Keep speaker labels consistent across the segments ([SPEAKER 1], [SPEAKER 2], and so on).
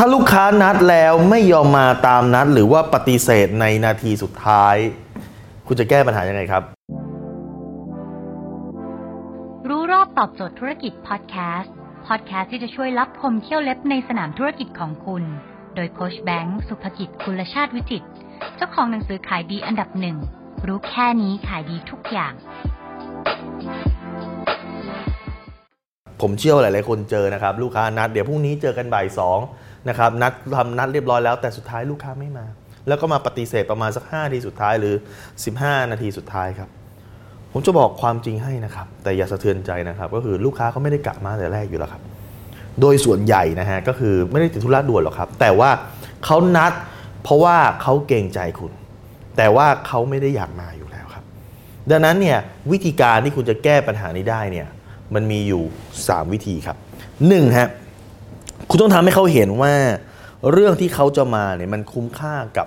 [SPEAKER 1] ถ้าลูกค้านัดแล้วไม่ยอมมาตามนัด หรือว่าปฏิเสธในนาทีสุดท้าย คุณจะแก้ปัญหายังไงครับ
[SPEAKER 2] รู้รอบตอบโจทย์ธุรกิจพอดแคสต์พอดแคสต์ที่จะช่วยรับพมเที่ยวเล็บในสนามธุรกิจของคุณ โดยโคชแบงค์สุภกิจคุณชาติวิจิตรเจ้าของหนังสือขายดีอันดับหนึ่งรู้แค่นี้ขายดีทุกอย่าง
[SPEAKER 1] ผมเชื่อว่าหลายๆคนเจอนะครับ ลูกค้านัด เดี๋ยวพรุ่งนี้เจอกันบ่ายสอง นะครับนัดทำนัดเรียบร้อยแล้วแต่สุดท้ายลูกค้าไม่มา แล้วก็มาปฏิเสธประมาณสัก5นาทีสุดท้ายหรือ 15 นาทีสุดท้ายครับ ผมจะบอกความจริงให้นะครับ แต่อย่าสะเทือนใจนะครับ ก็คือลูกค้าเขาไม่ได้กลับมาแต่แรกอยู่แล้วครับ โดยส่วนใหญ่นะฮะก็คือไม่ได้ติดธุระด่วนหรอกครับ แต่ว่าเขานัดเพราะว่าเขาเกรงใจคุณ แต่ว่าเขาไม่ได้อยากมาอยู่แล้วครับ ดังนั้นเนี่ยวิธีการที่คุณจะแก้ปัญหานี้ได้เนี่ยมันมีอยู่ 3 วิธีครับ1ฮะ คุณต้องทำให้เขาเห็นว่า เรื่องที่เขาจะมาเนี่ยมันคุ้มค่ากับ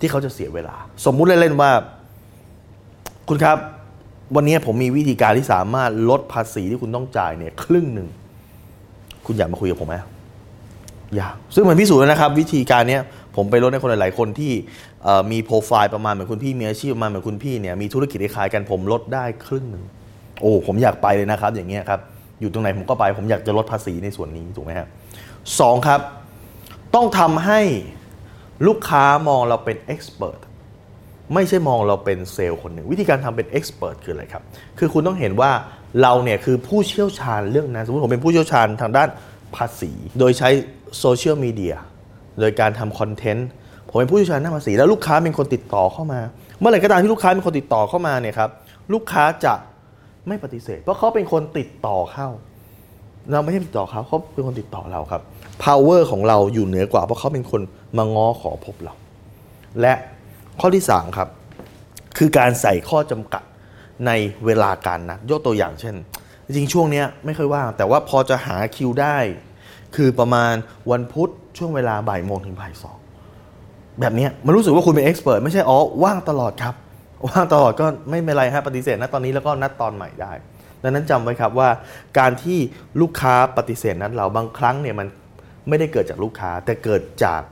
[SPEAKER 1] ที่เขาจะเสียเวลา สมมุติเล่นๆว่า คุณครับ วันนี้ผมมีวิธีการที่สามารถลดภาษีที่คุณต้องจ่ายเนี่ย ครึ่งหนึ่ง คุณอยากมาคุยกับผมไหมอยากซึ่งมันพิสูจน์แล้วนะครับ วิธีการเนี้ยผมไปลดให้คนหลาย ๆ คนที่มีโปรไฟล์ประมาณเหมือนคุณพี่มีอาชีพประมาณเหมือนคุณพี่เนี่ยมีธุรกิจคล้ายกันผมลดได้ครึ่งหนึ่งโอ้ผมอยากไปเลยนะครับ อย่างเงี้ยครับ อยู่ตรงไหนผมก็ไป ผมอยากจะลดภาษีในส่วนนี้ถูกไหมครับสองครับ ต้องทำให้ลูกค้ามองเราเป็นเอ็กซ์เพรสไม่ใช่มองเราเป็นเซลล์คนหนึ่ง วิธีการทำเป็นเอ็กซ์เพรสคืออะไรครับ คือคุณต้องเห็นว่าเราเนี่ยคือผู้เชี่ยวชาญเรื่องนั้น สมมติผมเป็นผู้เชี่ยวชาญทางด้านภาษี โดยใช้โซเชียลมีเดียโดยการทำคอนเทนต์ผมเป็นผู้เชี่ยวชาญด้านภาษีแล้วลูกค้าเป็นคนติดต่อเข้ามา เมื่อไหร่ก็ตามที่ลูกค้าเป็นคนติดต่อเข้ามาเนี่ยครับลูกค้าจะ ไม่ปฏิเสธ เพราะเขาเป็นคนติดต่อเข้า เราไม่ใช่ติดต่อเขาเขาเป็นคนติดต่อเราครับ power ของเราอยู่เหนือกว่า เพราะเขาเป็นคนมาง้อขอพบเรา และข้อที่3ครับคือการใส่ข้อจำกัดในเวลาการนัดยกตัวอย่างเช่น จริงช่วงนี้ไม่ค่อยว่าง แต่ว่าพอจะหาคิวได้ คือประมาณวันพุธช่วงเวลาบ่ายโมงถึงบ่ายสองแบบนี้มันรู้สึกว่าคุณเป็นเอ็กซ์เพรสไม่ใช่อ๋อว่างตลอดครับ ว่างตลอดก็ไม่เป็นไรฮะปฏิเสธนะตอนนี้แล้วก็นัดตอนใหม่ได้ดังนั้นจำไว้ครับว่าการที่ลูกค้าปฏิเสธนัดเราบางครั้งเนี่ยมันไม่ได้เกิดจากลูกค้าแต่เกิดจาก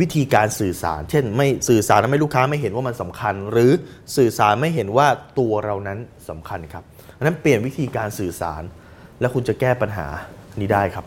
[SPEAKER 1] วิธีการสื่อสาร เช่น ไม่สื่อสารทำให้ลูกค้าไม่เห็นว่ามันสำคัญ หรือสื่อสารไม่เห็นว่าตัวเรานั้นสำคัญครับดังนั้นเปลี่ยนวิธีการสื่อสาร แล้วคุณจะแก้ปัญหานี้ได้ครับ